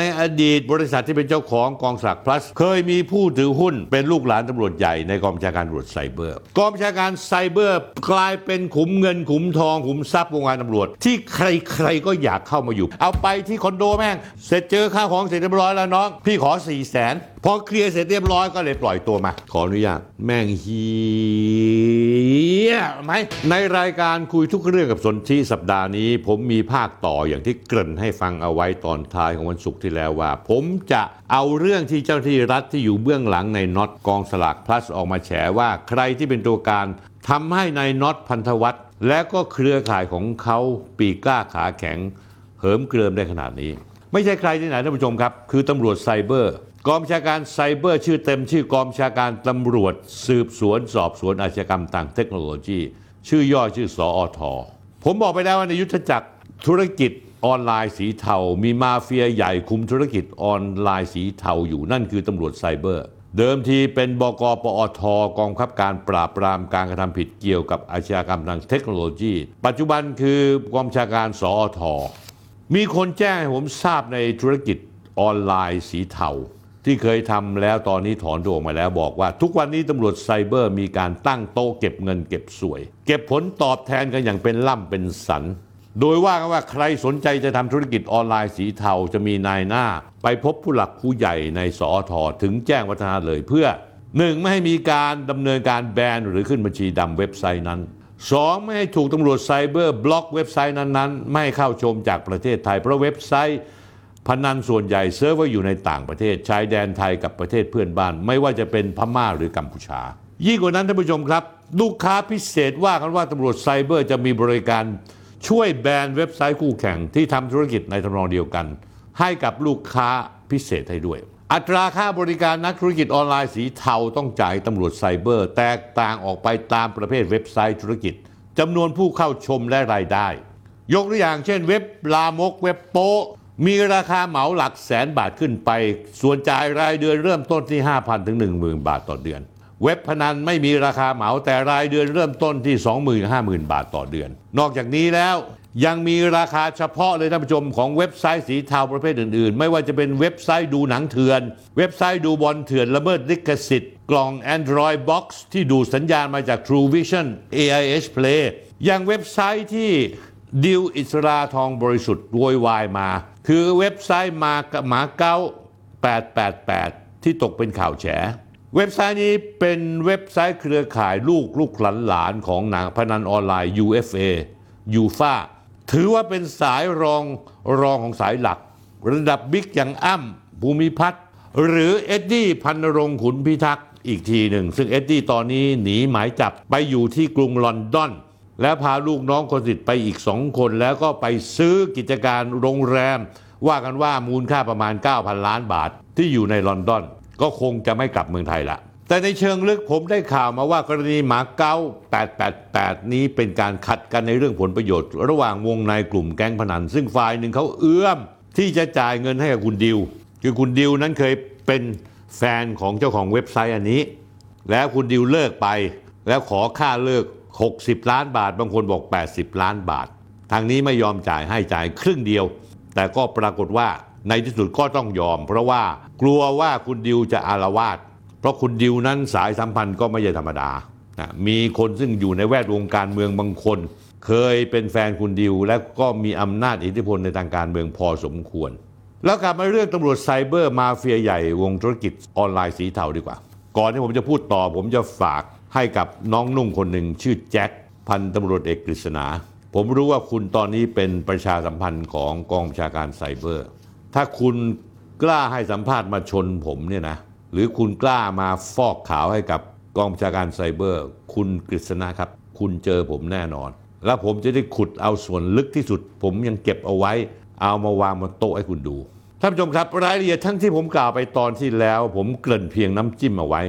ในอดีตบริษัทที่เป็นเจ้าของกองสลากพลัส เคยมีผู้ถือหุ้นเป็นลูกหลานตำรวจใหญ่ในกองบัญชาการตำรวจไซเบอร์ กองบัญชาการไซเบอร์กลายเป็นขุมเงินขุมทองขุมทรัพย์วงการตำรวจ ที่ใครๆก็อยากเข้ามาอยู่ เอาไปที่คอนโดแม่ง เสร็จเจอค่าของเสร็จเรียบร้อยแล้วน้อง พี่ขอ4ี่แสนพอเคลียร์เสร็จเรียบร้อยก็เลยปล่อยตัวมา ขออนุญาตแม่งเฮียไหมในรายการคุยทุกเรื่องกับสนที่สัปดาห์นี้ ผมมีภาคต่ออย่างที่เกริ่นให้ฟังเอาไว้ตอนท้ายของวันศุกร์ที่แล้วว่า ผมจะเอาเรื่องที่เจ้าที่รัฐที่อยู่เบื้องหลังในน็อตกองสลากพลัสออกมาแฉว่าใครที่เป็นตัวการทำให้ในน็อตพันธวัฒน์และก็เครือข่ายของเขาปีกล้าขาแข็ง เหิมเกริมได้ขนาดนี้ ไม่ใช่ใครที่ไหนท่านผู้ชมครับ คือตำรวจไซเบอร์กองชาการไซเบอร์ชื่อเต็มชื่อกองชาการตำรวจสืบสวนสอบสวนอาชญากรรมทางเทคโนโลยี ชื่อย่อชื่อสออทผมบอกไปแล้วว่าในยุทธจักรธุรกิจ ออนไลน์สีเทา มีมาเฟียใหญ่คุมธุรกิจออนไลน์สีเทาอยู่นั่นคือตำรวจไซเบอร์ เดิมทีเป็นบกปอทกองบังคับการปราบปรามการกระทำผิดเกี่ยวกับอาชญากรรมทางเทคโนโลยี ปัจจุบันคือกองบัญชาการสอทมีคนแจ้งให้ผมทราบในธุรกิจออนไลน์สีเทาที่เคยทำแล้วตอนนี้ถอนตัวออกมาแล้วบอกว่า ทุกวันนี้ตำรวจไซเบอร์มีการตั้งโต๊ะเก็บเงินเก็บส่วย เก็บผลตอบแทนกันอย่างเป็นล่ำเป็นสัน โดยว่ากันว่าใครสนใจจะทำธุรกิจออนไลน์สีเทาจะมีนายหน้า ไปพบผู้หลักผู้ใหญ่ในสอทถึงแจ้งวัฒนาเลยเพื่อหนึ่งไม่ให้มีการดำเนินการแบนหรือขึ้นบัญชีดำเว็บไซต์นั้นสองไม่ให้ถูกตำรวจไซเบอร์บล็อกเว็บไซต์นั้นๆ ไม่ให้เข้าชมจากประเทศไทยเพราะเว็บไซต์พนันส่วนใหญ่เซิร์ฟเวอร์อยู่ในต่างประเทศชายแดนไทยกับประเทศเพื่อนบ้าน ไม่ว่าจะเป็นพม่าหรือกัมพูชา ยิ่งกว่านั้นท่านผู้ชมครับ ลูกค้าพิเศษว่ากันว่าตำรวจไซเบอร์จะมีบริการ ช่วยแบนเว็บไซต์คู่แข่งที่ทำธุรกิจในทำนองเดียวกัน ให้กับลูกค้าพิเศษให้ด้วย อัตราค่าบริการนักธุรกิจออนไลน์สีเทาต้องจ่ายตำรวจไซเบอร์ แตกต่างออกไปตามประเภทเว็บไซต์ธุรกิจจำนวนผู้เข้าชมและรายได้ ยกตัวอย่างเช่น เว็บลามกเว็บโป๊มีราคาเหมาหลักแสนบาทขึ้นไป ส่วนจ่ายรายเดือนเริ่มต้นที่ 5,000 ถึง 10,000 บาทต่อเดือน เว็บพนันไม่มีราคาเหมาแต่รายเดือนเริ่มต้นที่ 25,000 บาทต่อเดือน นอกจากนี้แล้วยังมีราคาเฉพาะเลยท่านผู้ชมของเว็บไซต์สีเทาประเภทอื่นๆ ไม่ว่าจะเป็นเว็บไซต์ดูหนังเถื่อน เว็บไซต์ดูบอลเถื่อนละเมิดลิขสิทธิ์ กล่อง Android Box ที่ดูดสัญญาณมาจาก True Vision AIS Play ยังเว็บไซต์ที่ดิวอริสราทองบริสุทธิ์โวยวายมา คือเว็บไซต์มาหมาเก้า888 ที่ตกเป็นข่าวแฉ เว็บไซต์นี้เป็นเว็บไซต์เครือข่ายลูกลูกหลานหลานของเว็บพนันออนไลน์ UFA ยูฟาถือว่าเป็นสายรองรองของสายหลัก ระดับบิ๊กอย่างอ้ำภูมิพัฒน์หรือเอ็ดดี้พันรงขุนพิทักษ์อีกทีหนึ่ง ซึ่งเอ็ดดี้ตอนนี้หนีหมายจับไปอยู่ที่กรุงลอนดอน แล้วพาลูกน้องคนสนิทไปอีกสองคน แล้วก็ไปซื้อกิจการโรงแรม ว่ากันว่ามูลค่าประมาณ 9,000 ล้านบาทที่อยู่ในลอนดอน ก็คงจะไม่กลับเมืองไทยละแต่ในเชิงลึกผมได้ข่าวมาว่ากรณีหมาเก้า 888 นี้เป็นการขัดกันในเรื่องผลประโยชน์ ระหว่างวงในกลุ่มแก๊งพนัน ซึ่งฝ่ายหนึ่งเขาเอื้อม ที่จะจ่ายเงินให้กับคุณดิว คือคุณดิวนั้นเคยเป็นแฟนของเจ้าของเว็บไซต์อันนี้ แล้วคุณดิวเลิกไป แล้วขอค่าเลิก 60 ล้านบาท บางคนบอก 80 ล้านบาท ทางนี้ไม่ยอมจ่ายให้จ่ายครึ่งเดียว แต่ก็ปรากฏว่าในที่สุดก็ต้องยอม เพราะว่า กลัวว่าคุณดิวจะอาละวาดเพราะคุณดิวนั้นสายสัมพันธ์ก็ไม่ใช่ธรรมดานะมีคนซึ่งอยู่ในแวดวงการเมืองบางคน เคยเป็นแฟนคุณดิว และก็มีอำนาจอิทธิพลในทางการเมืองพอสมควร แล้วกลับมาเรื่องตำรวจไซเบอร์มาเฟียใหญ่วงธุรกิจออนไลน์สีเทาดีกว่า ก่อนที่ผมจะพูดต่อ ผมจะฝากให้กับน้องนุ่งคนหนึ่งชื่อแจ็คพันตำรวจเอกกฤษณาผมรู้ว่าคุณตอนนี้เป็นประชาสัมพันธ์ของกองบัญชาการไซเบอร์ ถ้าคุณ กล้าให้สัมภาษณ์มาชนผมเนี่ยนะหรือคุณกล้ามาฟอกข่าวให้กับกองบัญชาการไซเบอร์ คุณกฤษณะครับ คุณเจอผมแน่นอน แล้วผมจะได้ขุดเอาส่วนลึกที่สุด ผมยังเก็บเอาไว้ เอามาวางบนโต๊ะให้คุณดูท่านผู้ชมครับรายละเอียดทั้งที่ผมกล่าวไปตอนที่แล้ว ผมเกริ่นเพียงน้ำจิ้มเอาไว้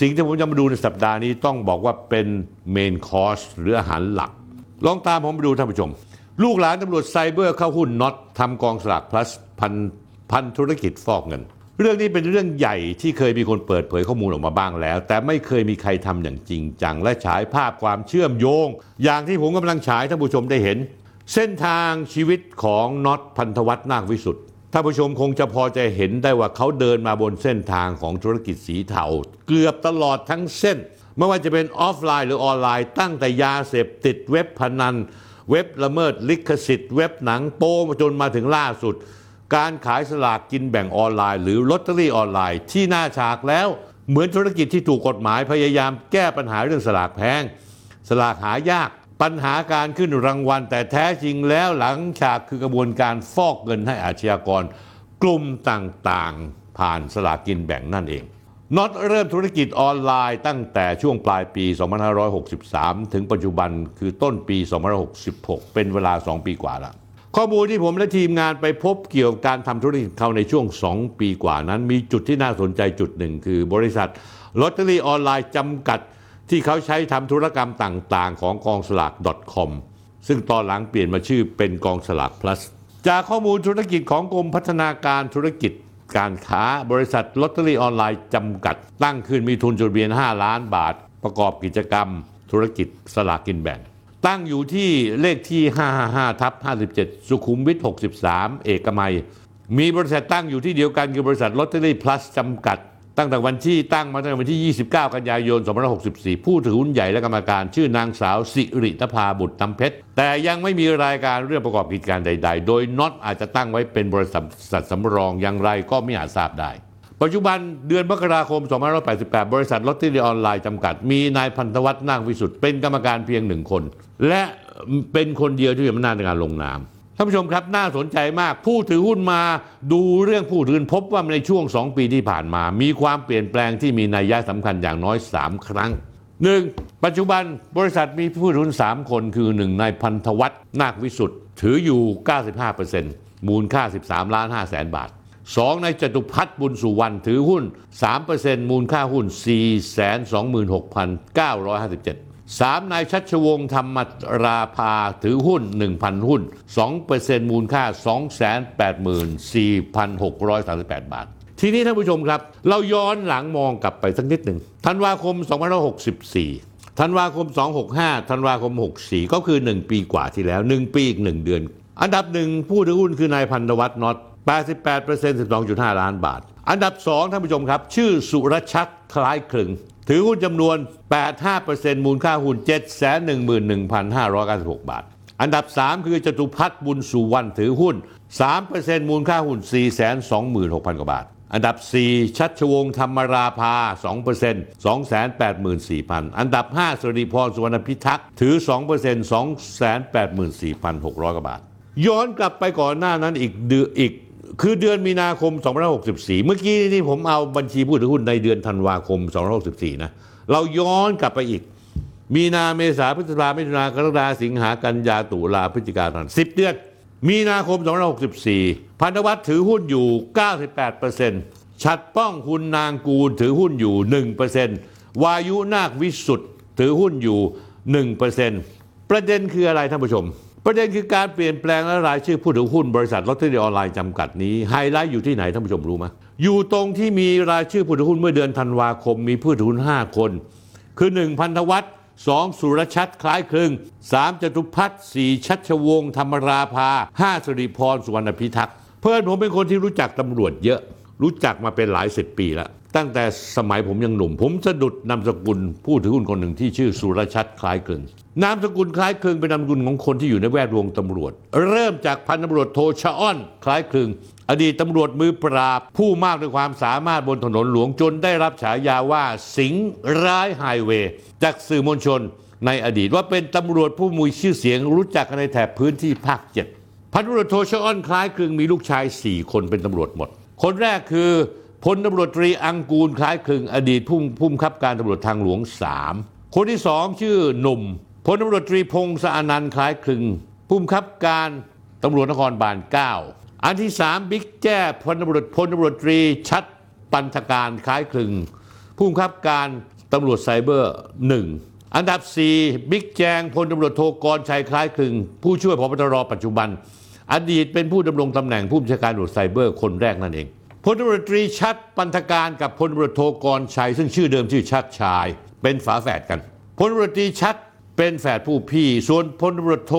สิ่งที่ผมจะมาดูในสัปดาห์นี้ต้องบอกว่าเป็นเมนคอร์สหรืออาหารหลัก ลองตามผมไปดูท่านผู้ชม ลูกหลานตำรวจไซเบอร์เข้าหุ้นน็อตทำกองสลากพลัสพัน พันธุรกิจฟอกเงิน เรื่องนี้เป็นเรื่องใหญ่ที่เคยมีคนเปิดเผยข้อมูลออกมาบ้างแล้ว แต่ไม่เคยมีใครทำอย่างจริงจังและฉายภาพความเชื่อมโยง อย่างที่ผมกำลังฉายท่านผู้ชมได้เห็น เส้นทางชีวิตของน็อตพันธวัฒน์นาควิสุทธิ์ท่านผู้ชมคงจะพอจะเห็นได้ว่าเขาเดินมาบนเส้นทางของธุรกิจสีเทาเกือบตลอดทั้งเส้น ไม่ว่าจะเป็นออฟไลน์หรือออนไลน์ ตั้งแต่ยาเสพติดเว็บพนัน เว็บละเมิดลิขสิทธิ์ เว็บหนังโป้จนมาถึงล่าสุด การขายสลากกินแบ่งออนไลน์ หรือลอตเตอรี่ออนไลน์ที่หน้าฉากแล้ว เหมือนธุรกิจที่ถูกกฎหมายพยายามแก้ปัญหาเรื่องสลากแพง สลากหายาก ปัญหาการขึ้นรางวัล แต่แท้จริงแล้วหลังฉากคือกระบวนการฟอกเงินให้อาชญากร กลุ่มต่างๆ ผ่านสลากกินแบ่งนั่นเองน็อตเริ่มธุรกิจออนไลน์ตั้งแต่ช่วงปลายปี 2563 ถึงปัจจุบันคือต้นปี 2566 เป็นเวลา 2 ปีกว่าแล้ว ข้อมูลที่ผมและทีมงานไปพบเกี่ยวกับการทำธุรกิจเขาในช่วง 2 ปีกว่านั้น มีจุดที่น่าสนใจจุดหนึ่ง คือบริษัทลอตเตอรี่ออนไลน์จำกัดที่เขาใช้ทำธุรกรรมต่างๆ ของกองสลาก .com ซึ่งตอนหลังเปลี่ยนมาชื่อเป็นกองสลาก plus จากข้อมูลธุรกิจของกรมพัฒนาการธุรกิจการค้าบริษัทลอตเตอรี่ออนไลน์จำกัด ตั้งขึ้นมีทุนจดทะเบียน 5 ล้านบาท ประกอบกิจกรรม ธุรกิจสลากกินแบ่ง ตั้งอยู่ที่เลขที่ 555ทับ57 สุขุมวิท 63 เอกมัย มีบริษัทตั้งอยู่ที่เดียวกันคือบริษัทลอตเตอรี่ plus จำกัด ตั้งแต่วันที่ตั้งมาตั้งแต่วันที่ 29 กันยายน 2564 ผู้ถือหุ้นใหญ่และกรรมการ ชื่อนางสาวสิริตภาบุตรตำเพชร แต่ยังไม่มีรายการเรื่องประกอบกิจการใด ๆ โดยน็อตอาจจะตั้งไว้เป็นบริษัทสำรองอย่างไรก็ไม่อาจทราบได้ ปัจจุบันเดือนมกราคม 2588 บริษัทลอตเตอรี่ออนไลน์จำกัด มีนายพันธวัฒน์นาควิสุทธิ์เป็นกรรมการเพียงหนึ่งคน และเป็นคนเดียวที่มีอำนาจในการลงนามท่านผู้ชมครับน่าสนใจมาก ผู้ถือหุ้นมาดูเรื่องผู้ถือหุ้นพบว่าในช่วง 2 ปีที่ผ่านมา มีความเปลี่ยนแปลงที่มีนัยยะสำคัญอย่างน้อย 3 ครั้ง 1. ปัจจุบันบริษัทมีผู้ถือหุ้น 3 คนคือ 1 นายพันธวัฒน์นาควิสุทธิ์ถืออยู่ 95%มูลค่า 13 ล้าน5แสนบาท 2ในจตุพัฒน์บุญสุวรรณถือหุ้น 3%มูลค่าหุ้น 426,957 3นายชัชวงศ์ธรรมราภาถือหุ้น 1,000 หุ้น 2%มูลค่า 284,638 บาท ทีนี้ท่านผู้ชมครับ เราย้อนหลังมองกลับไปสักนิดหนึ่งธันวาคม 2564ธันวาคม 265ธันวาคม 64 ก็คือ 1 ปีกว่าที่แล้ว 1 ปีอีก 1 เดือน อันดับหนึ่งผู้ถือหุ้นคือนายพันธวัฒน์น็อต 88% 12.5 ล้านบาท อันดับ 2 ท่านผู้ชมครับ ชื่อสุรชัดคล้ายคลึง ถือหุ้นจำนวน 85%มูลค่าหุ้น 711,596 บาท อันดับ 3 คือจตุพัฒน์บุญสุวรรณถือหุ้น 3%มูลค่าหุ้น 426,000 กว่าบาทอันดับ 4 ชัชวงศ์ธรรมราภา 2% 284,000 อันดับ 5สริพรสุวรรณพิทักษ์ถือ 2% 284,600 กว่าบาท ย้อนกลับไปก่อนหน้านั้นอีกเดืออีก คือเดือนมีนาคม 2564 เมื่อกี้นี่ผมเอาบัญชีผู้ถือหุ้นในเดือนธันวาคม 2564 นะ เราย้อนกลับไปอีก มีนาเมษาพฤษภามิถุนากรกฎาสิงหากันยาตุลาพฤศจิกายน10เดือน มีนาคม 2564 พันธวัฒน์ถือหุ้นอยู่ 98%ชัดป้องคุณนางกูลถือหุ้นอยู่ 1%วายุนาควิสุทธ์ถือหุ้นอยู่ 1%ประเด็นคืออะไรท่านผู้ชม ประเด็นคือการเปลี่ยนแปลงและรายชื่อผู้ถือหุ้นบริษัทลอตเตอรี่ออนไลน์จำกัดนี้ไฮไลท์อยู่ที่ไหนท่านผู้ชมรู้ไหมอยู่ตรงที่มีรายชื่อผู้ถือหุ้นเมื่อเดือนธันวาคมมีผู้ถือหุ้น 5 คน คือ 1 พันธวัฒน์สองสุรชัดคล้ายคลึง3จตุพัฒน์สี่ชัชวงศ์ธรรมราภา5สริพรสุวรรณพิทักษ์เพื่อนผมเป็นคนที่รู้จักตำรวจเยอะ รู้จักมาเป็นหลายสิบปีแล้ว ตั้งแต่สมัยผมยังหนุ่ม ผมสะดุดนามสกุลผู้ถือหุ้นคนหนึ่งที่ชื่อสุรชัดคล้ายคลึงนามสกุลคล้ายคลึงเป็นนามสกุลของคนที่อยู่ในแวดวงตำรวจ เริ่มจากพันตำรวจโทชะอ้อนคล้ายคลึงอดีตตำรวจมือปราบ ผู้มากด้วยความสามารถบนถนนหลวงจนได้รับฉายาว่าสิงร้ายไฮเวย์จากสื่อมวลชนในอดีตว่าเป็นตำรวจผู้มีชื่อเสียงรู้จักกันในแถบพื้นที่ภาคเจ็ดพันตำรวจโทชะอ้อนคล้ายคลึงมีลูกชาย4คนเป็นตำรวจหมด คนแรกคือ พลตำรวจตรีอังกูลคล้ายคลึงอดีตผู้ผู้บังคับการตำรวจทางหลวง 3 คนที่สองชื่อหนุ่มพลตำรวจตรีพงศอนันคล้ายคลึงผู้บังคับการตำรวจนครบาล 9 อันที่สามบิ๊กแจ้พลตำรวจพลตำรวจตรีชัดปันธการคล้ายคลึงผู้บังคับการตำรวจไซเบอร์หนึ่งอันดับ 4 บิ๊กแจงพลตำรวจโทกรชัยคล้ายคลึง ผู้ช่วยพบตรปัจจุบัน อดีตเป็นผู้ดำรงตำแหน่งผู้บัญชาการตำรวจไซเบอร์คนแรกนั่นเอง พลตำรวจตรีชัดปันธการกับพลตำรวจโทกรชัย ซึ่งชื่อเดิมชื่อชัดชาย เป็นฝาแฝดกันพลตำรวจตรีชัดเป็นแฝดผู้พี่ ส่วนพลตำรวจโท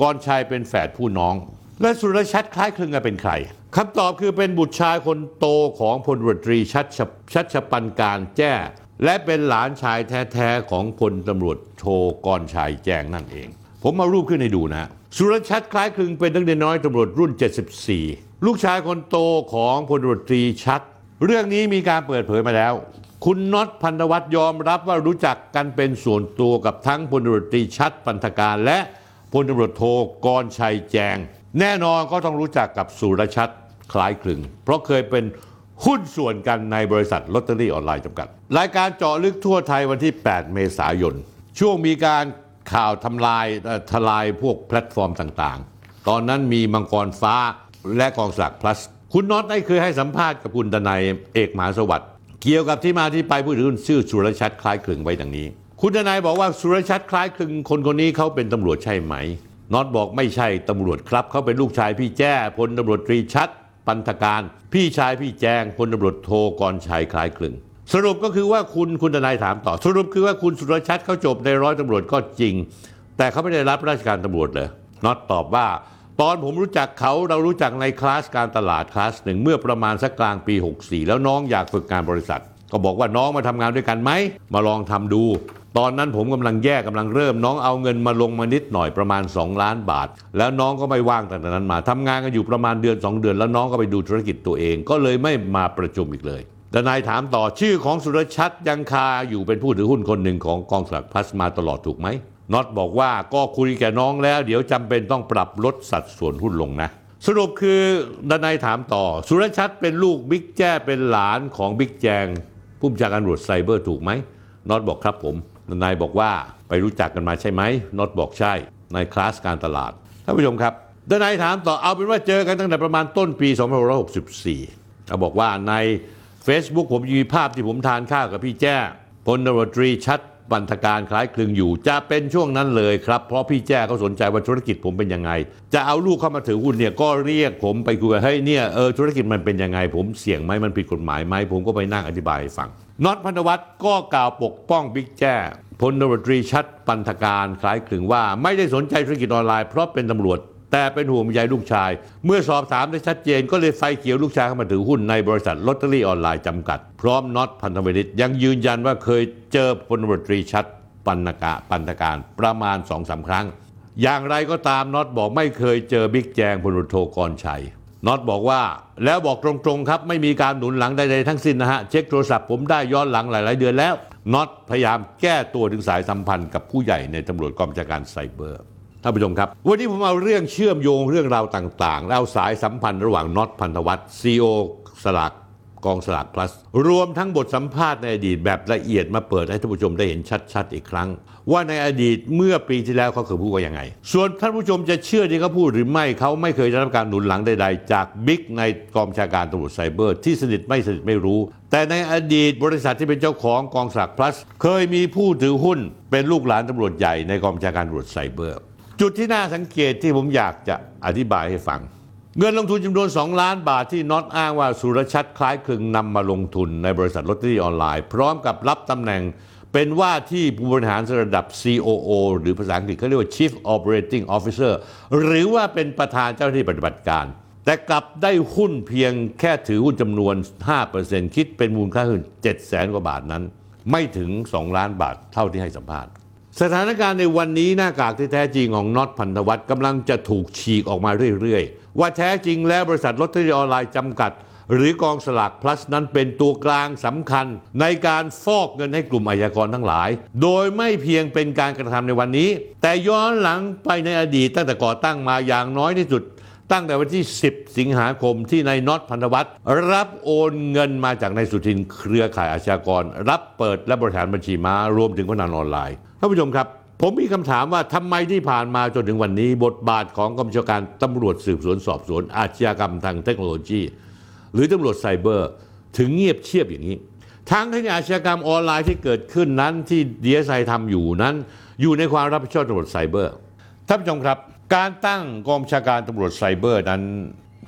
กรชัยเป็นแฝดผู้น้อง และสุรชัดคล้ายคลึงกันเป็นใครคำตอบคือเป็นบุตรชายคนโตของพลตำรวจตรีชัชชัชปันการแจ้ และเป็นหลานชายแท้ๆของพลตำรวจโทกรชัยแจ้งนั่นเอง ผมมารูปขึ้นให้ดูนะ สุรชัดคล้ายคลึงเป็นนักเรียนน้อยตำรวจรุ่น 74 ลูกชายคนโตของพลตรตรีชัด เรื่องนี้มีการเปิดเผยมาแล้ว คุณน็อตพันธวัฒน์ยอมรับว่ารู้จักกันเป็นส่วนตัวกับทั้งพลตรตรีชัดปันธการ และพลตำรวจโทกรชัยแจง แน่นอนก็ต้องรู้จักกับสุรชัดคล้ายคลึง เพราะเคยเป็นหุ้นส่วนกันในบริษัทลอตเตอรี่ออนไลน์จำกัด รายการเจาะลึกทั่วไทยวันที่ 8 เมษายน ช่วงมีการข่าวทำลายทลายพวกแพลตฟอร์มต่างๆ ตอนนั้นมีมังกรฟ้า และกองสลาก plus คุณน็อตได้เคยให้สัมภาษณ์กับคุณดนายเอกมหาสวัสดิ์เกี่ยวกับที่มาที่ไปผู้ถือหุ้นชื่อสุรชัดคล้ายคลึงไว้ดังนี้ คุณดนายบอกว่าสุรชัดคล้ายคลึงคนคนนี้เขาเป็นตำรวจใช่ไหมน็อตบอกไม่ใช่ตำรวจครับเขาเป็นลูกชายพี่แจ้พลตำรวจตรีชัด ปันธการ พี่ชายพี่แจงพลตำรวจโทกรชัยคล้ายคลึงสรุปก็คือว่าคุณคุณทนายถามต่อ สรุปคือว่าคุณสุรชัดเขาจบในร้อยตำรวจก็จริง แต่เขาไม่ได้รับราชการตำรวจเลยน็อตตอบว่า ตอนผมรู้จักเขาเรารู้จักในคลาสการตลาดคลาสหนึ่งเมื่อประมาณสักกลางปี 64 แล้วน้องอยากฝึกงานบริษัท ก็บอกว่าน้องมาทำงานด้วยกันไหม มาลองทำดู ตอนนั้นผมกำลังแยกกำลังเริ่ม น้องเอาเงินมาลงมานิดหน่อยประมาณ 2 ล้านบาท แล้วน้องก็ไม่ว่างตั้งแต่นั้นมาทำงานกันอยู่ประมาณเดือน 2 เดือน แล้วน้องก็ไปดูธุรกิจตัวเอง ก็เลยไม่มาประชุมอีกเลยทนายถามต่อชื่อของสุรชัดยังคาอยู่เป็นผู้ถือหุ้นคนหนึ่งของกองสลากพลัสมาตลอดถูกไหม น็อตบอกว่าก็คุยแก่น้องแล้ว เดี๋ยวจำเป็นต้องปรับลดสัดส่วนหุ้นลงนะ สรุปคือดนายถามต่อ สุรชัดเป็นลูกบิ๊กแจ้เป็นหลานของบิ๊กแจงผู้บัญชาการตำรวจไซเบอร์ถูกไหมน็อตบอกครับผมนายบอกว่าไปรู้จักกันมาใช่ไหมน็อตบอกใช่ในคลาสการตลาดท่านผู้ชมครับดนายถามต่อเอาเป็นว่าเจอกันตั้งแต่ประมาณต้นปี 2564เขาบอกว่าใน Facebook ผมมีภาพที่ผมทานข้าวกับพี่แจ้พลตำรตรีชัด บันทการคล้ายคลึงอยู่ จะเป็นช่วงนั้นเลยครับ เพราะพี่แจ้เขาสนใจว่าธุรกิจผมเป็นยังไง จะเอาลูกเข้ามาถือหุ้นเนี่ยก็เรียกผมไปคุยว่าเฮ้ยเนี่ยเออธุรกิจมันเป็นยังไง ผมเสี่ยงไหมมันผิดกฎหมายไหมผมก็ไปนั่งอธิบายฟังน็อตพันธวัฒน์ก็กล่าวปกป้องบิ๊กแจ้พลตำรวจตรีชัดปันธการคล้ายคลึงว่า ไม่ได้สนใจธุรกิจออนไลน์เพราะเป็นตำรวจ แต่เป็นห่วงใยลูกชาย เมื่อสอบถามได้ชัดเจนก็เลยไฟเขียวลูกชายเข้ามาถือหุ้นในบริษัทลอตเตอรี่ออนไลน์จำกัด พร้อมน็อตพันธวัฒน์ยังยืนยันว่าเคยเจอพลตำรวจตรีชัดปันกะปันตการประมาณสองสามครั้ง อย่างไรก็ตามน็อตบอกไม่เคยเจอบิ๊กแจงพลตำรวจโทกรไชยน็อตบอกว่าแล้วบอกตรงๆครับ ไม่มีการหนุนหลังใดๆทั้งสิ้นนะฮะ เช็คโทรศัพท์ผมได้ย้อนหลังหลาย ๆ เดือนแล้วน็อตพยายามแก้ตัวถึงสายสัมพันธ์กับผู้ใหญ่ในตำรวจกองบัญชาการไซเบอร์ ท่านผู้ชมครับ วันนี้ผมเอาเรื่องเชื่อมโยงเรื่องราวต่างๆแล้วเอาสายสัมพันธ์ระหว่างน็อตพันธวัฒน์ซีโอสลากกองสลาก plus รวมทั้งบทสัมภาษณ์ในอดีตแบบละเอียดมาเปิดให้ท่านผู้ชมได้เห็นชัดๆ อีกครั้ง ว่าในอดีตเมื่อปีที่แล้วเขาเคยพูดว่ายังไง ส่วนท่านผู้ชมจะเชื่อที่เขาพูดหรือไม่เขาไม่เคยได้รับการหนุนหลังใดๆ จากบิ๊กในกองชาการตำรวจไซเบอร์ ที่สนิทไม่สนิทไม่รู้ แต่ในอดีตบริษัทที่เป็นเจ้าของกองสลาก plus เคยมีผู้ถือหุ้นเป็นลูกหลานตำรวจใหญ่ในกองชาการตำรวจไซเบอร์ จุดที่น่าสังเกตที่ผมอยากจะอธิบายให้ฟัง เงินลงทุนจำนวน 2 ล้านบาทที่น็อตอ้างว่าสุรชัดคล้ายคลึงนำมาลงทุนในบริษัทลอตเตอรี่ออนไลน์ พร้อมกับรับตำแหน่งเป็นว่าที่ผู้บริหารระดับ COO หรือภาษาอังกฤษเขาเรียกว่า Chief Operating Officer หรือว่าเป็นประธานเจ้าหน้าที่ปฏิบัติการ แต่กลับได้หุ้นเพียงแค่ถือหุ้นจำนวน 5%คิดเป็นมูลค่าหุ้น7แสนกว่าบาทนั้น ไม่ถึง 2 ล้านบาทเท่าที่ให้สัมภาษณ์ สถานการณ์ในวันนี้หน้ากากที่แท้จริงของน็อตพันธวัฒน์กำลังจะถูกฉีกออกมาเรื่อยๆ ว่าแท้จริงแล้วบริษัทลอตเตอรี่ออนไลน์จำกัด หรือกองสลาก plus นั้นเป็นตัวกลางสำคัญ ในการฟอกเงินให้กลุ่มอาชญากรทั้งหลาย โดยไม่เพียงเป็นการกระทำในวันนี้ แต่ย้อนหลังไปในอดีตตั้งแต่ก่อตั้งมาอย่างน้อยที่สุด ตั้งแต่วันที่ 10 สิงหาคมที่นายน็อตพันธวัฒน์รับโอนเงินมาจากนายสุทินเครือข่ายอาชญากร รับเปิดและบริหารบัญชีม้ารวมถึงพนันออนไลน์ ท่านผู้ชมครับ ผมมีคำถามว่าทำไมที่ผ่านมาจนถึงวันนี้ บทบาทของกองบัญชาการตำรวจสืบสวนสอบสวน อาชญากรรมทางเทคโนโลยี หรือตำรวจไซเบอร์ ถึงเงียบเชียบอย่างนี้ทั้งที่อาชญากรรมออนไลน์ที่เกิดขึ้นนั้นที่ดีเอสไอทำอยู่นั้น อยู่ในความรับผิดชอบตำรวจไซเบอร์ท่านผู้ชมครับ การตั้งกองบัญชาการตำรวจไซเบอร์นั้น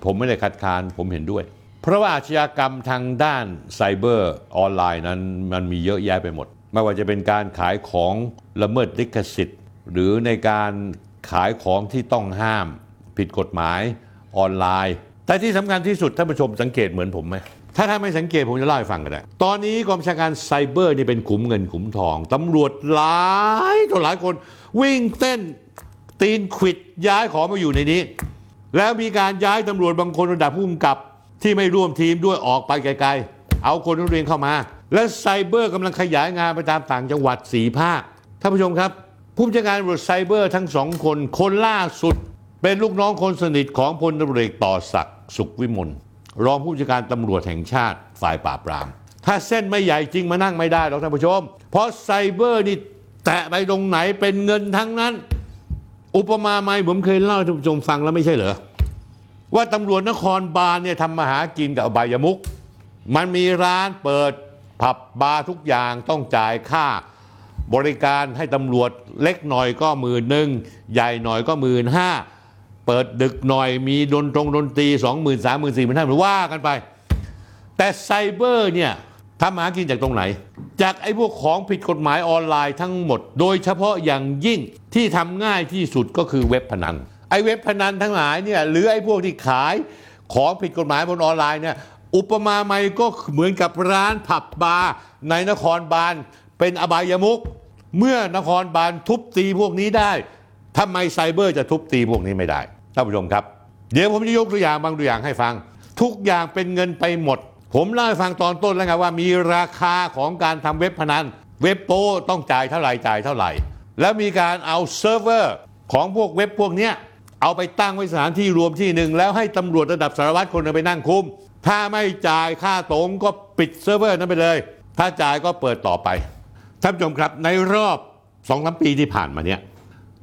ผมไม่ได้คัดค้านผมเห็นด้วย เพราะว่าอาชญากรรมทางด้านไซเบอร์ออนไลน์นั้นมันมีเยอะแยะไปหมด ไม่ว่าจะเป็นการขายของละเมิดลิขสิทธิ์ หรือในการขายของที่ต้องห้าม ผิดกฎหมายออนไลน์ แต่ที่สำคัญที่สุดท่านผู้ชมสังเกตเหมือนผมไหมถ้าท่านไม่สังเกตผมจะเล่าให้ฟังกันได้ ตอนนี้กองบัญชาการไซเบอร์นี่เป็นขุมเงินขุมทอง ตำรวจหลายต่อหลายคน วิ่งเต้นตีนขวิดย้ายของมาอยู่ในนี้ แล้วมีการย้ายตำรวจบางคนระดับผู้กำกับ ที่ไม่ร่วมทีมด้วยออกไปไกลๆ เอาคนนักเรียนเข้ามา และไซเบอร์กำลังขยายงานไปตามต่างจังหวัดสีภาคท่านผู้ชมครับผู้บัญชาการตำรวจไซเบอร์ทั้งสองคน คนล่าสุด เป็นลูกน้องคนสนิทของพลตำรวจเอกต่อศักดิ์สุขวิมลรองผู้บัญชาการตำรวจแห่งชาติฝ่ายปราบปราม ถ้าเส้นไม่ใหญ่จริงมานั่งไม่ได้หรอกท่านผู้ชม เพราะไซเบอร์นี่แตะไปตรงไหนเป็นเงินทั้งนั้น อุปมาไม่ผมเคยเล่าให้ท่านผู้ชมฟังแล้วไม่ใช่เหรอว่าตำรวจนครบาลเนี่ยทำมาหากินกับอบายมุก มันมีร้านเปิด ผับบาร์ทุกอย่างต้องจ่ายค่าบริการให้ตำรวจเล็กหน่อยก็หมื่นหนึ่งใหญ่หน่อยก็หมื่นห้าเปิดดึกหน่อยมีดนตรงดนตรีสองหมื่นสามหมื่นสี่หมื่นห้าว่ากันไป แต่ไซเบอร์เนี่ยทำมาหากินจากตรงไหน จากไอ้พวกของผิดกฎหมายออนไลน์ทั้งหมด โดยเฉพาะอย่างยิ่งที่ทำง่ายที่สุดก็คือเว็บพนันไอ้เว็บพนันทั้งหลายเนี่ยหรือไอ้พวกที่ขายของผิดกฎหมายบนออนไลน์เนี่ย อุปมาอุปไมยก็เหมือนกับร้านผับบาร์ในนครบาลเป็นอบายมุก เมื่อนครบาลทุบตีพวกนี้ได้ทำไมไซเบอร์จะทุบตีพวกนี้ไม่ได้ท่านผู้ชมครับ เดี๋ยวผมจะยกตัวอย่างบางตัวอย่างให้ฟัง ทุกอย่างเป็นเงินไปหมด ผมเล่าให้ฟังตอนต้นแล้วไงว่ามีราคาของการทำเว็บพนัน เว็บโป้ต้องจ่ายเท่าไหร่จ่ายเท่าไหร่ แล้วมีการเอาเซิร์ฟเวอร์ของพวกเว็บพวกเนี้ยเอาไปตั้งไว้สถานที่รวมที่หนึ่งแล้วให้ตำรวจระดับสารวัตรคนนึงไปนั่งคุม ถ้าไม่จ่ายค่าตรงก็ปิดเซิร์ฟเวอร์นั้นไปเลย ถ้าจ่ายก็เปิดต่อไป ท่านผู้ชมครับในรอบสองสามปีที่ผ่านมาเนี่ย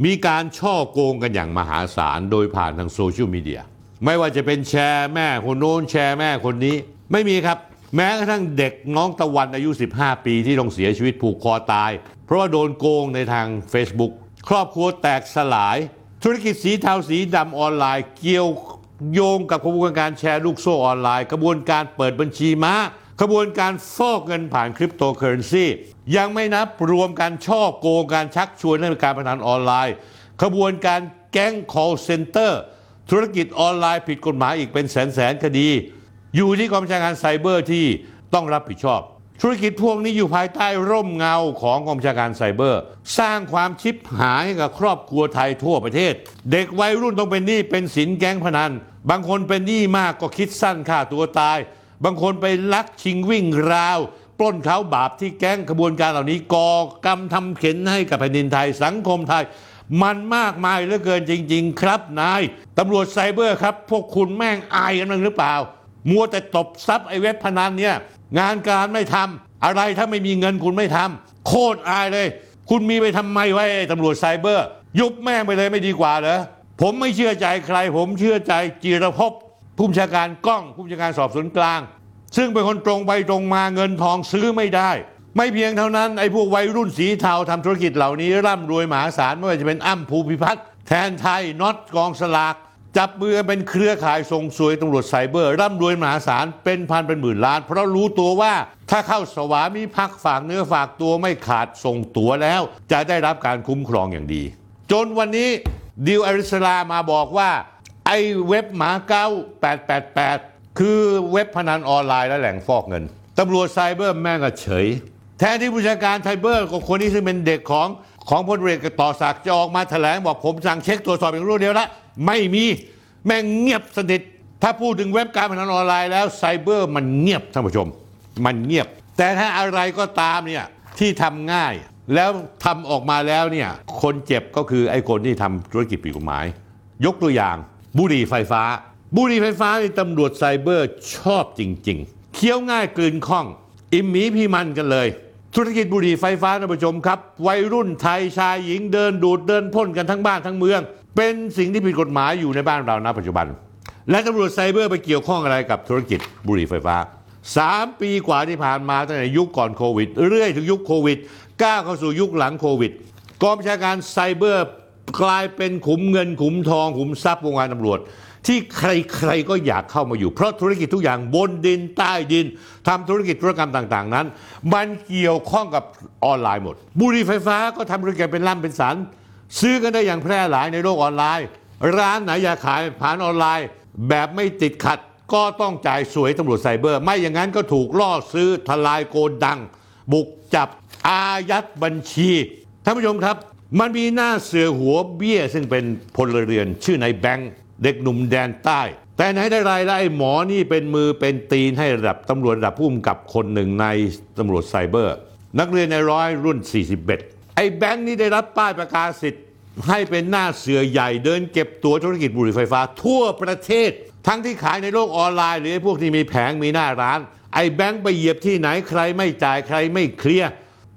มีการฉ้อโกงกันอย่างมหาศาลโดยผ่านทางโซเชียลมีเดียไม่ว่าจะเป็นแชร์แม่คนโน้นแชร์แม่คนนี้ ไม่มีครับ แม้กระทั่งเด็กน้องตะวันอายุ 15 ปีที่ต้องเสียชีวิตผูกคอตาย เพราะว่าโดนโกงในทาง Facebook ครอบครัวแตกสลาย ธุรกิจสีเทาสีดำออนไลน์เกี่ยว โยงกับกระบวนการแชร์ลูกโซ่ออนไลน์ กระบวนการเปิดบัญชีม้าขบวนการฟอกเงินผ่านคริปโตเคอเรนซียังไม่นับรวมการฉ้อโกงการชักชวนให้มีการพนันออนไลน์ขบวนการแก๊ง call center ธุรกิจออนไลน์ผิดกฎหมายอีกเป็นแสนแสนคดี อยู่ที่กองบัญชาการไซเบอร์ที่ต้องรับผิดชอบ ธุรกิจพวกนี้อยู่ภายใต้ร่มเงาของกองบัญชาการไซเบอร์ สร้างความชิบหายกับครอบครัวไทยทั่วประเทศ เด็กวัยรุ่นต้องเป็นหนี้เป็นสินแก๊งพนัน บางคนเป็นหนี้มากก็คิดสั้นฆ่าตัวตาย บางคนไปลักชิงวิ่งราวปล้นเขาบาปที่แก๊งขบวนการเหล่านี้ก่อกรรมทำเข็นให้กับแผ่นดินไทยสังคมไทย มันมากมายเหลือเกินจริง ๆ ครับนายตำรวจไซเบอร์ครับ พวกคุณแม่งอายกันบ้งหรือเปล่า มัวแต่ตบซับไอ้เว็บพนันเนี่ย งานการไม่ทำอะไรถ้าไม่มีเงินคุณไม่ทำโคตรอายเลย คุณมีไปทำไมไว้ตำรวจไซเบอร์ ยุบแม่งไปเลยไม่ดีกว่าเหรอผมไม่เชื่อใจใคร ผมเชื่อใจจีรภพผู้บัญชาการกล้องผู้บัญชาการสอบสวนกลาง ซึ่งเป็นคนตรงไปตรงมาเงินทองซื้อไม่ได้ ไม่เพียงเท่านั้นไอ้พวกวัยรุ่นสีเทาทำธุรกิจเหล่านี้ร่ำรวยมหาศาลไม่ว่าจะเป็นอ้ำภูพิพัฒน์แทนไทยน็อตกองสลาก จับมือเป็นเครือข่ายส่งส่วยตำรวจไซเบอร์ ร่ำรวยมหาศาลเป็นพันเป็นหมื่นล้าน เพราะรู้ตัวว่าถ้าเข้าสวามิภักดิ์ฝากเนื้อฝากตัวไม่ขาดส่งตั๋วแล้ว จะได้รับการคุ้มครองอย่างดี จนวันนี้ดิวอาริสลามาบอกว่า ไอ้เว็บมาเก๊า888 คือเว็บพนันออนไลน์และแหล่งฟอกเงินตำรวจไซเบอร์แม่งก็เฉย แทนที่ผู้จัดการไซเบอร์คนนี้ซึ่งเป็นเด็กของของพลเรือต่อศักดิ์จะออกมาแถลงบอกผมสั่งเช็คตรวจสอบอย่างรวดเร็วแล้ว ไม่มีแม่งเงียบสนิทถ้าพูดถึงเว็บการพนันออนไลน์แล้วไซเบอร์มันเงียบท่านผู้ชม มันเงียบ แต่ถ้าอะไรก็ตามเนี่ยที่ทำง่าย แล้วทำออกมาแล้วเนี่ยคนเจ็บก็คือไอ้คนที่ทำธุรกิจผิดกฎหมาย ยกตัวอย่าง บุหรี่ไฟฟ้า บุหรี่ไฟฟ้านี่ตำรวจไซเบอร์ชอบจริง ๆ เคี้ยวง่ายกลืนคล่อง อิมมีพี่มันกันเลย ธุรกิจบุหรี่ไฟฟ้าท่านผู้ชมครับ วัยรุ่นไทยชายหญิงเดินดูดเดินพ่นกันทั้งบ้านทั้งเมือง เป็นสิ่งที่ผิดกฎหมายอยู่ในบ้านเราณปัจจุบัน และตำรวจไซเบอร์ไปเกี่ยวข้องอะไรกับธุรกิจบุหรี่ไฟฟ้า 3 ปีกว่าที่ผ่านมาตั้งแต่ยุคก่อนโควิด เรื่อยถึงยุคโควิดก้าวเข้าสู่ยุคหลังโควิดกองบัญชาการไซเบอร์กลายเป็นขุมเงินขุมทองขุมทรัพย์วงการตำรวจ ที่ใครๆก็อยากเข้ามาอยู่ เพราะธุรกิจทุกอย่างบนดินใต้ดินทำธุรกิจธุรกรรมต่างๆนั้น มันเกี่ยวข้องกับออนไลน์หมด บุหรี่ไฟฟ้าก็ทำธุรกิจเป็นล่ำเป็นสัน ซื้อกันได้อย่างแพร่หลายในโลกออนไลน์ ร้านไหนอยากขายผ่านออนไลน์ แบบไม่ติดขัด ก็ต้องจ่ายสวยตำรวจไซเบอร์ ไม่อย่างนั้นก็ถูกล่อซื้อทลายโกนดัง บุกจับอายัดบัญชีท่านผู้ชมครับ มันมีหน้าเสือหัวเบี้ยซึ่งเป็นพลเรือนชื่อนายแบงค์เด็กหนุ่มแดนใต้ แต่ไหนแต่ไรแล้วไอ้หมอนี่เป็นมือเป็นตีนให้ระดับตำรวจระดับผู้กำกับคนหนึ่งในตำรวจไซเบอร์ นักเรียนนายร้อยรุ่น 41 ไอ้แบงค์นี่ได้รับป้ายประกาศสิทธิ์ให้เป็นหน้าเสื่อใหญ่เดินเก็บตั๋วธุรกิจบุหรี่ไฟฟ้า ทั่วประเทศ ทั้งที่ขายในโลกออนไลน์ หรือไอ้พวกที่มีแผงมีหน้าร้าน ไอ้แบงค์ไปเหยียบที่ไหนใครไม่จ่ายใครไม่เคลียร์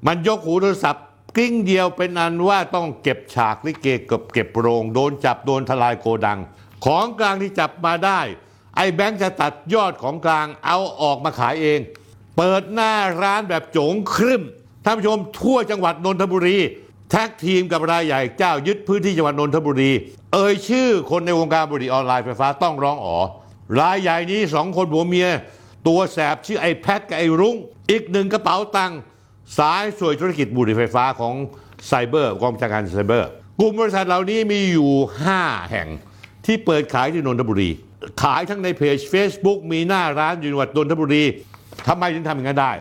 มันยกหูโทรศัพท์กริ๊งเดียวเป็นอันว่าต้องเก็บฉากลิเกกับเก็บโรงโดนจับโดนทลายโกดัง ของกลางที่จับมาได้ ไอ้แบงค์จะตัดยอดของกลางเอาออกมาขายเอง เปิดหน้าร้านแบบโจ๋งครึ่ม ท่านผู้ชมทั่วจังหวัดนนทบุรี แท็กทีมกับรายใหญ่เจ้ายึดพื้นที่จังหวัดนนทบุรี เอ่ยชื่อคนในวงการบุหรี่ออนไลน์ไฟฟ้าต้องร้องอ๋อรายใหญ่นี้สองคนผัวเมีย ตัวแสบชื่อไอ้แพทกับไอ้รุง้ง อีกหนึ่งกระเป๋าตังค์สายสวยธุรกิจบุหรี่ไฟฟ้าของไซเบอร์กองบัญชาการไซเบอร์ กลุ่มบริษัทเหล่านี้มีอยู่ 5 แห่งที่เปิดขายที่นนทบุรี ขายทั้งในเพจ Facebook มีหน้าร้านอยู่จังหวัดนนทบุรีทำไมถึงทำอย่างนั้นได้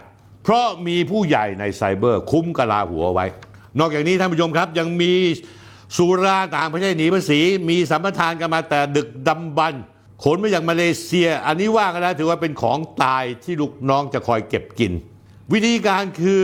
เพราะมีผู้ใหญ่ในไซเบอร์คุ้มกลาหัวไว้ นอกจากนี้ท่านผู้ชมครับยังมีสุราต่างประเทศหนีภาษี มีสัมปทานกันมาแต่ดึกดำบรรพ์ขนมาจากมาเลเซีย อันนี้ว่ากันแล้วถือว่าเป็นของตายที่ลูกน้องจะคอยเก็บกิน วิธีการคือ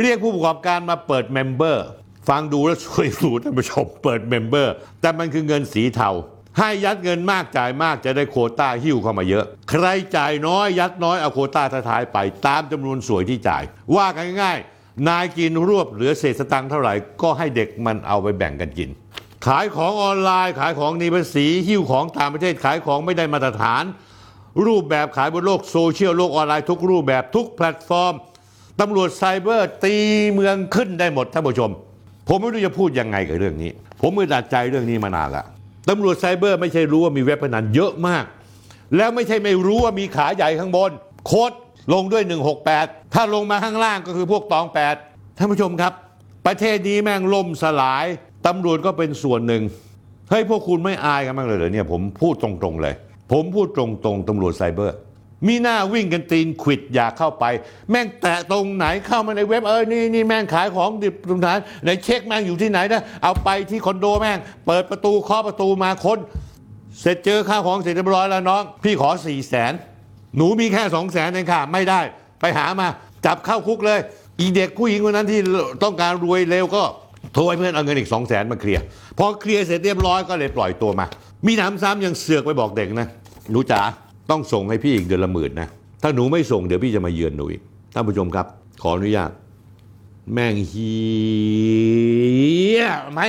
เรียกผู้ประกอบการมาเปิด member ฟังดูแล้วช่วยดูท่านผู้ชมเปิด member แต่มันคือเงินสีเทา ให้ยัดเงินมากจ่ายมากจะได้โควต้าหิ้วเข้ามาเยอะ ใครจ่ายน้อยยัดน้อยเอาโควต้าท้ายไปตามจำนวนส่วยที่จ่าย ว่ากันง่ายๆนายกินรวบเหลือเศษสตังค์เท่าไหร่ก็ให้เด็กมันเอาไปแบ่งกันกิน ขายของออนไลน์ขายของหนีภาษีหิ้วของต่างประเทศขายของไม่ได้มาตรฐาน รูปแบบขายบนโลกโซเชียลโลกออนไลน์ทุกรูปแบบทุกแพลตฟอร์มตำรวจไซเบอร์ตีเมืองขึ้นได้หมดท่านผู้ชม ผมไม่รู้จะพูดยังไงกับเรื่องนี้ ผมอึดอัดใจเรื่องนี้มานานละ ตำรวจไซเบอร์ไม่ใช่รู้ว่ามีเว็บพนันเยอะมาก แล้วไม่ใช่ไม่รู้ว่ามีขาใหญ่ข้างบน โคดลงด้วย 168 ถ้าลงมาข้างล่างก็คือพวกตอง 8 ท่านผู้ชมครับ ประเทศนี้แม่งล่มสลายตำรวจก็เป็นส่วนหนึ่งเฮ้ยพวกคุณไม่อายกันบ้างเลยเหรอเนี่ยผมพูดตรงๆเลย ผมพูดตรงๆตำรวจไซเบอร์ มีหน้าวิ่งกันตีนขวิดอยากเข้าไป แม่งแตะตรงไหนเข้ามาในเว็บเออนี่นี่แม่งขายของดิบตรงไหนไหนเช็คแม่งอยู่ที่ไหนนะเอาไปที่คอนโดแม่ง เปิดประตูเคาะประตูมาคน เสร็จเจอข้าวของเสร็จเรียบร้อยแล้วน้อง พี่ขอสี่แสนหนูมีแค่สองแสนเองค่ะ ไม่ได้ไปหามา จับเข้าคุกเลย อีเด็กผู้หญิงคนนั้นที่ต้องการรวยเร็วก็โทรให้เพื่อนเอาเงินอีกสองแสนมาเคลียร์พอเคลียร์เสร็จเรียบร้อยก็เลยปล่อยตัวมา มีหนำซ้ำยังเสือกไปบอกเด็กนะหนูจ๋า ต้องส่งให้พี่อีกเดือนละหมื่นนะถ้าหนูไม่ส่งเดี๋ยวพี่จะมาเยือนหนูอีกท่านผู้ชมครับ ขออนุญาต แม่งเฮียไหม